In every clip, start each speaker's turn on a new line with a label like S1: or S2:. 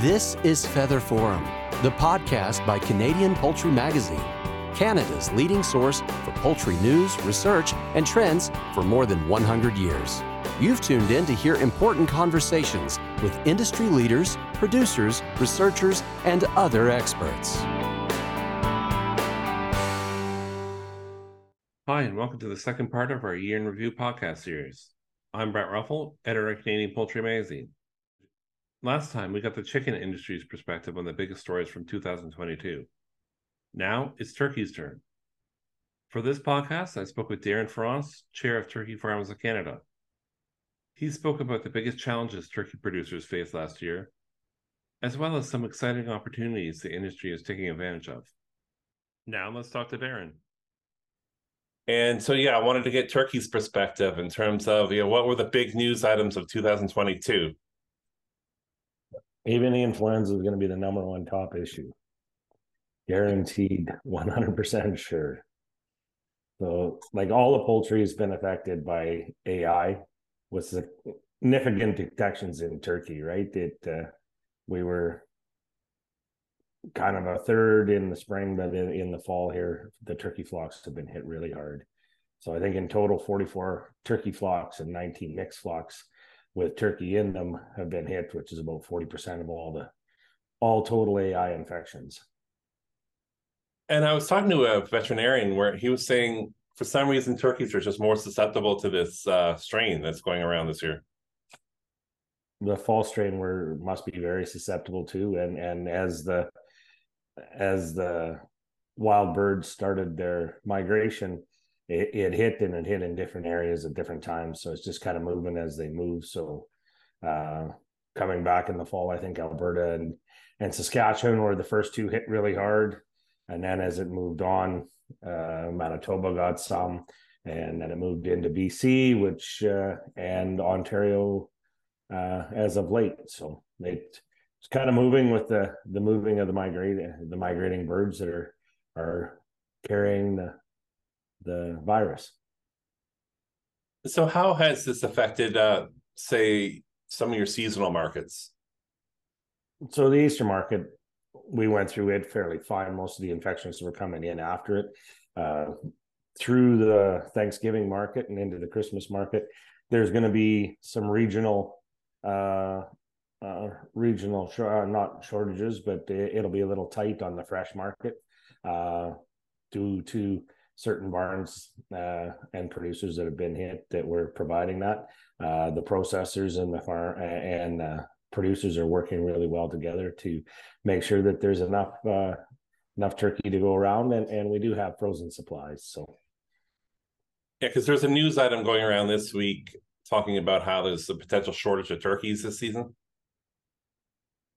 S1: This is Feather Forum, the podcast by Canadian Poultry Magazine, Canada's leading source for poultry news, research, and trends for more than 100 years. You've tuned in to hear important conversations with industry leaders, producers, researchers, and other experts.
S2: Hi, and welcome to the second part of our Year in Review podcast series. I'm Brett Ruffell, editor of Canadian Poultry Magazine. Last time, we got the chicken industry's perspective on the biggest stories from 2022. Now it's turkey's turn. For this podcast, I spoke with Darren Ference, chair of Turkey Farmers of Canada. He spoke about the biggest challenges turkey producers faced last year, as well as some exciting opportunities the industry is taking advantage of. Now let's talk to Darren. And so, yeah, I wanted to get Turkey's perspective in terms of, you know, what were the big news items of 2022?
S3: Avian influenza is going to be the number one top issue. Guaranteed 100% sure. So, like all the poultry has been affected by AI with significant detections in Turkey, right? It, uh, we were kind of a third in the spring, but in, in the fall here, the turkey flocks have been hit really hard. So I think in total, 44 turkey flocks and 19 mixed flocks with turkey in them have been hit, which is about 40% of all the all total AI infections.
S2: And I was talking to a veterinarian where he was saying for some reason turkeys are just more susceptible to this uh, strain that's going around this year.
S3: The fall strain were must be very susceptible to, and and as the as the wild birds started their migration, it, it hit and it hit in different areas at different times. So it's just kind of moving as they move. So uh, coming back in the fall, I think Alberta and and Saskatchewan were the first two hit really hard, and then as it moved on, uh, Manitoba got some, and then it moved into BC, which uh, and Ontario uh, as of late. So it's kind of moving with the the moving of the migrating the migrating birds that are are carrying the the virus.
S2: So, how has this affected, uh, say, some of your seasonal markets?
S3: So, the Easter market, we went through it fairly fine. Most of the infections were coming in after it. Uh, through the Thanksgiving market and into the Christmas market, there's going to be some regional, uh, uh, regional, sh- uh, not shortages, but it, will be a little tight on the fresh market uh, due to certain barns uh, and producers that have been hit that were providing that. Uh, the processors and the farm and uh, producers are working really well together to make sure that there's enough uh, enough turkey to go around, and, and we do have frozen supplies. So,
S2: yeah, because there's a news item going around this week talking about how there's a potential shortage of turkeys this season.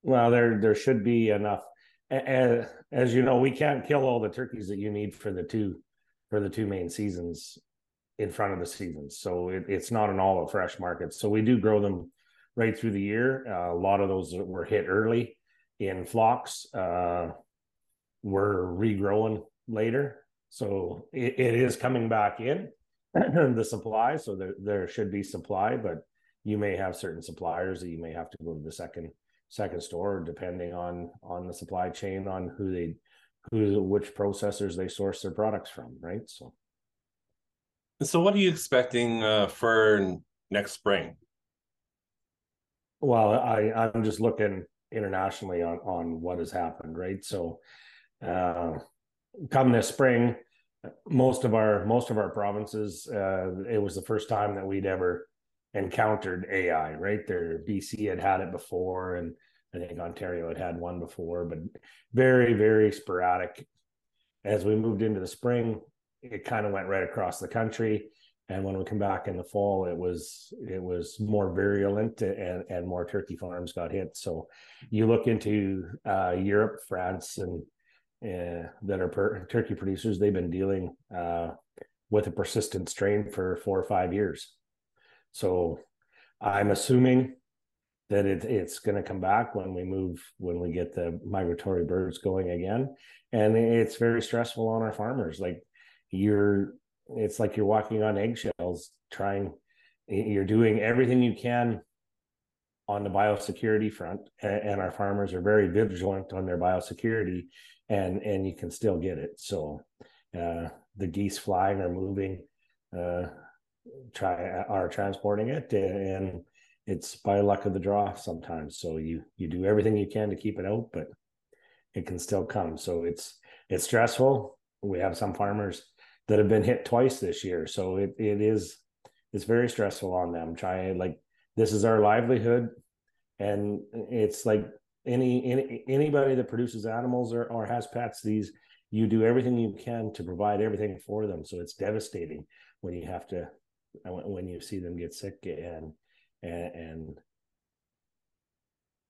S3: Well, there there should be enough. As, as you know, we can't kill all the turkeys that you need for the two for the two main seasons in front of the seasons. So it, it's not an all of fresh market. So we do grow them right through the year. Uh, a lot of those that were hit early in flocks. Uh, we're regrowing later. So it, it is coming back in the supply. So there, there should be supply, but you may have certain suppliers that you may have to go to the second second store depending on on the supply chain on who they who which processors they source their products from, right? So,
S2: so what are you expecting uh, for next spring?
S3: Well, I I'm just looking internationally on on what has happened, right? So, uh, come this spring, most of our most of our provinces, uh, it was the first time that we'd ever encountered AI, right? There, BC had had it before, and I think Ontario had had one before, but very, very sporadic. As we moved into the spring, it kind of went right across the country. And when we come back in the fall, it was it was more virulent and, and more turkey farms got hit. So you look into uh, Europe, France, and uh, that are per- turkey producers, they've been dealing uh, with a persistent strain for four or five years. So I'm assuming that it, it's going to come back when we move when we get the migratory birds going again and it's very stressful on our farmers like you're it's like you're walking on eggshells trying you're doing everything you can on the biosecurity front, and, our farmers are very vigilant on their biosecurity, and and you can still get it. So uh, the geese flying or moving, uh, try are transporting it, and it's by luck of the draw sometimes. So you you do everything you can to keep it out, but it can still come. So it's it's stressful. We have some farmers that have been hit twice this year, so it it is it's very stressful on them. Trying like this is our livelihood and it's like any, any anybody that produces animals or, or has pets these you do everything you can to provide everything for them so it's devastating when you have to when you see them get sick and and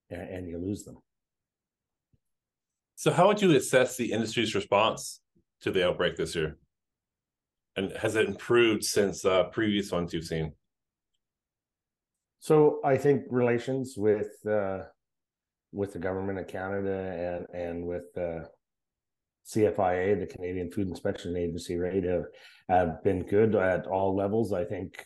S3: and, and you lose them.
S2: So how would you assess the industry's response to the outbreak this year? And has it improved since uh, previous ones you've seen?
S3: So I think relations with uh, with the government of Canada and and with uh, CFIA, the Canadian Food Inspection Agency, right, have, have been good at all levels. I think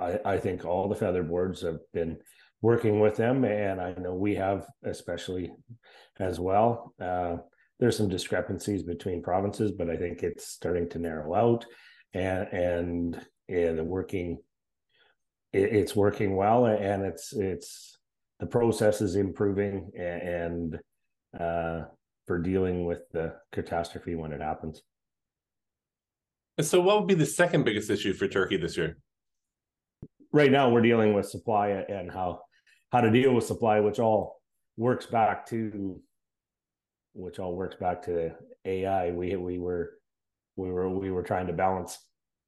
S3: I, I think all the feather boards have been working with them, and I know we have especially as well. Uh, there's some discrepancies between provinces, but I think it's starting to narrow out, and and yeah, the working it, it's working well and it's it's the process is improving and uh, for dealing with the catastrophe when it happens.
S2: So, what would be the second biggest issue for Turkey this year?
S3: Right now, we're dealing with supply and how how to deal with supply, which all works back to which all works back to AI. We we were we were we were trying to balance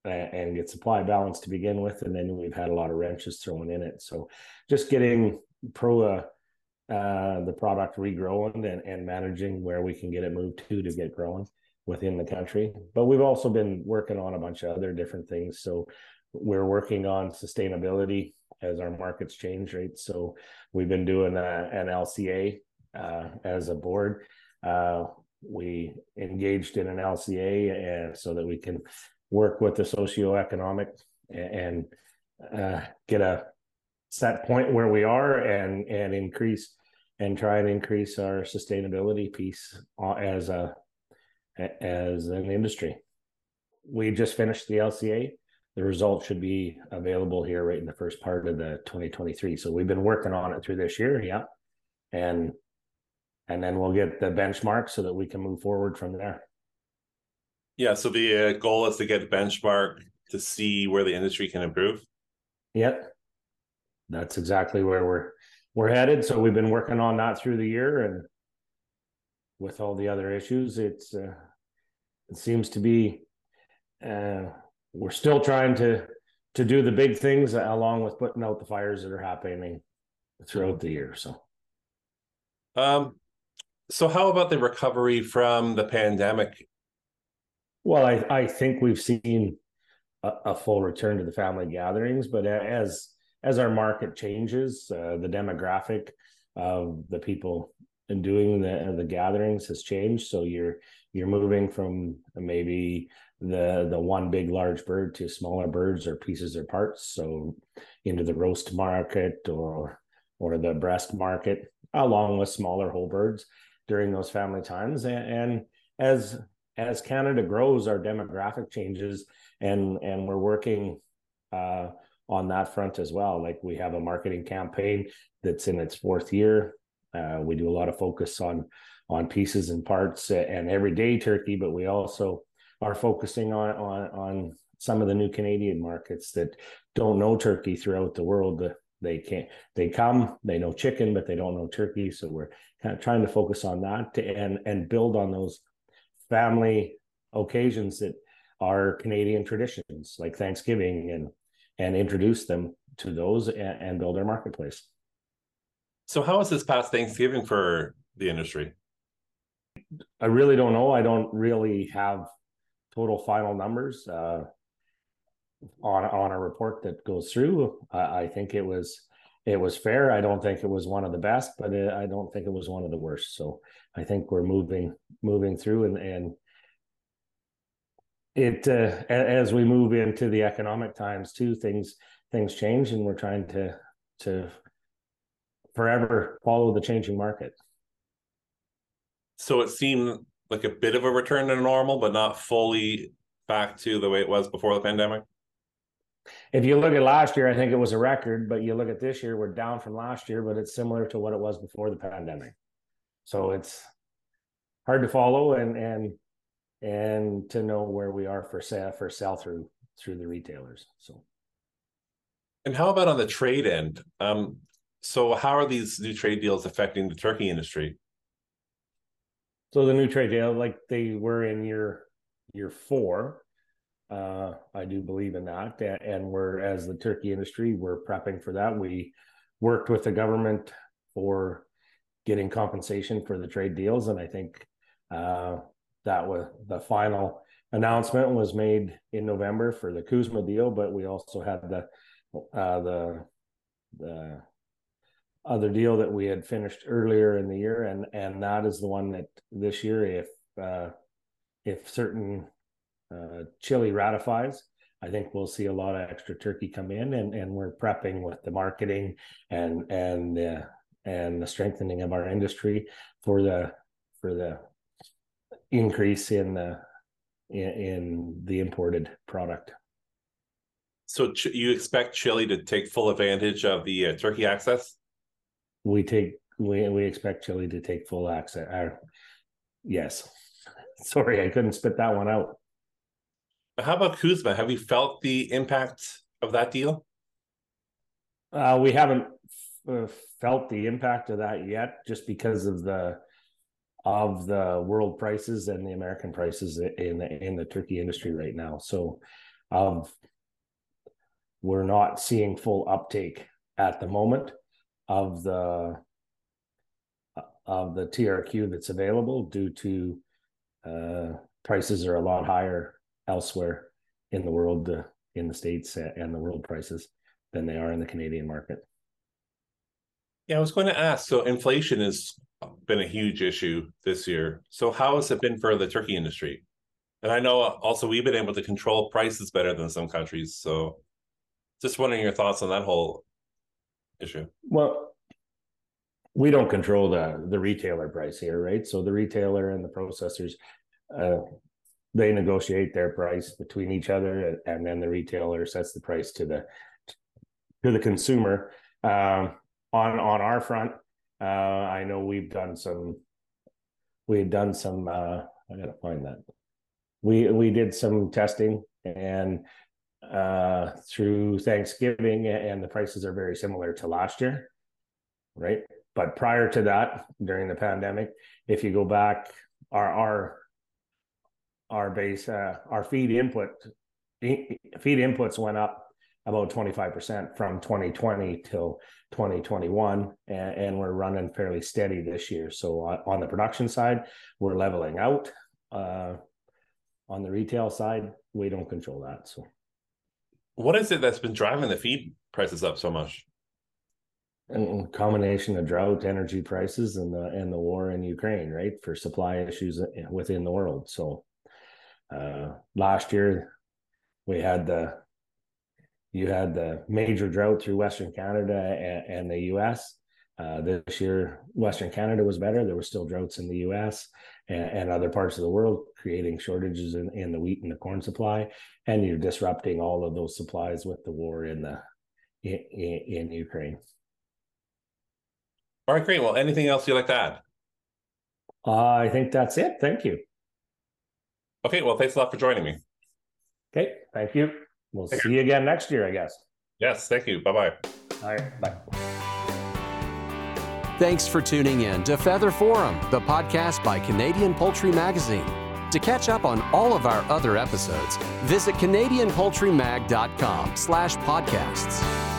S3: and get supply balance to begin with, and then we've had a lot of wrenches thrown in it. So just getting pro uh, the product regrowing and, and managing where we can get it moved to to get growing within the country. But we've also been working on a bunch of other different things. So we're working on sustainability as our markets change, right? So we've been doing a, an LCA uh, as a board. Uh, we engaged in an LCA and so that we can work with the socioeconomic and uh, get a set point where we are and and increase and try and increase our sustainability piece uh, as a as an industry. We just finished the LCA. The results should be available here right in the first part of the 2023. So we've been working on it through this year, yeah, and and then we'll get the benchmark so that we can move forward from there.
S2: Yeah. So the uh, goal is to get benchmark to see where the industry can improve.
S3: Yep. That's exactly where we're we're headed. So we've been working on that through the year, and with all the other issues, it's uh, it seems to be uh, we're still trying to to do the big things along with putting out the fires that are happening throughout the year. So,
S2: um, so how about the recovery from the pandemic
S3: well, I, I think we've seen a, a, full return to the family gatherings, but as as our market changes, uh, the demographic of the people and doing the the gatherings has changed. So you're you're moving from maybe the the one big large bird to smaller birds or pieces or parts. So into the roast market or or the breast market, along with smaller whole birds during those family times. And, and as as Canada grows, our demographic changes, and and we're working uh, on that front as well. Like we have a marketing campaign that's in its fourth year. Uh, we do a lot of focus on on pieces and parts and everyday turkey, but we also are focusing on on on some of the new Canadian markets that don't know turkey throughout the world. They can't. They come. They know chicken, but they don't know turkey. So we're kind of trying to focus on that to, and and build on those family occasions that are Canadian traditions like Thanksgiving and and introduce them to those and, and build our marketplace.
S2: So how was this past Thanksgiving for the industry?
S3: I really don't know. I don't really have total final numbers uh, on on a report that goes through. I, I think it was it was fair. I don't think it was one of the best, but it, I don't think it was one of the worst. So I think we're moving moving through, and and it uh, as we move into the economic times too, things things change, and we're trying to to forever follow the changing market.
S2: So it seemed like a bit of a return to normal, but not fully back to the way it was before the pandemic.
S3: If you look at last year, I think it was a record, but you look at this year, we're down from last year, but it's similar to what it was before the pandemic. So it's hard to follow and and and to know where we are for sale for sell through through the retailers. So
S2: and how about on the trade end? Um, so how are these new trade deals affecting the turkey industry?
S3: So the new trade deal, like they were in year year four, uh, I do believe in that, and we're as the turkey industry, we're prepping for that. We worked with the government for getting compensation for the trade deals, and I think uh, that was the final announcement was made in November for the CUSMA deal, but we also had the uh, the the other deal that we had finished earlier in the year, and and that is the one that this year, if uh, if certain uh, Chile ratifies, I think we'll see a lot of extra turkey come in, and and we're prepping with the marketing and and and the strengthening of our industry for the for the increase in the in, in the imported product.
S2: So you expect Chile to take full advantage of the uh, turkey access?
S3: We take we we expect Chile to take full access. Uh, yes. Sorry, I couldn't spit that one out.
S2: How about CUSMA? Have you felt the impact of that deal?
S3: Uh, we haven't f- uh, felt the impact of that yet, just because of the of the world prices and the American prices in the in the turkey industry right now. So, um, we're not seeing full uptake at the moment of the of the TRQ that's available due to uh, prices are a lot higher elsewhere in the world, uh, in the states and the world prices than they are in the Canadian market.
S2: Yeah, I was going to ask. So inflation has been a huge issue this year. So how has it been for the turkey industry? And I know also we've been able to control prices better than some countries. So just wondering your thoughts on that whole issue.
S3: Well, we don't control the the retailer price here, right? So the retailer and the processors, uh, they negotiate their price between each other, and then the retailer sets the price to the to the consumer. Um, on on our front, uh, I know we've done some. We've done some. Uh, I gotta find that. We we did some testing and uh, through Thanksgiving, and the prices are very similar to last year, right? But prior to that, during the pandemic, if you go back, our our our base uh, our feed input feed inputs went up about 25% from 2020 till 2021 and, and, we're running fairly steady this year so on, on the production side we're leveling out uh, on the retail side we don't control that so
S2: what is it that's been driving the feed prices up so much
S3: and combination of drought energy prices and the and the war in ukraine right for supply issues within the world so uh, last year we had the you had the major drought through Western Canada and, and the U.S. Uh, this year, Western Canada was better. There were still droughts in the U.S. and, and other parts of the world, creating shortages in, in, the wheat and the corn supply, and you're disrupting all of those supplies with the war in the in, in Ukraine.
S2: All right, great. Well, anything else you'd like to add?
S3: Uh, I think that's it. Thank you.
S2: Okay, well, thanks a lot for joining me.
S3: Okay, thank you. We'll Take see care. you again next year, I guess.
S2: Yes, thank you. Bye bye.
S3: All right, bye.
S1: Thanks for tuning in to Feather Forum, the podcast by Canadian Poultry Magazine. To catch up on all of our other episodes, visit canadianpoultrymag.com slash podcasts.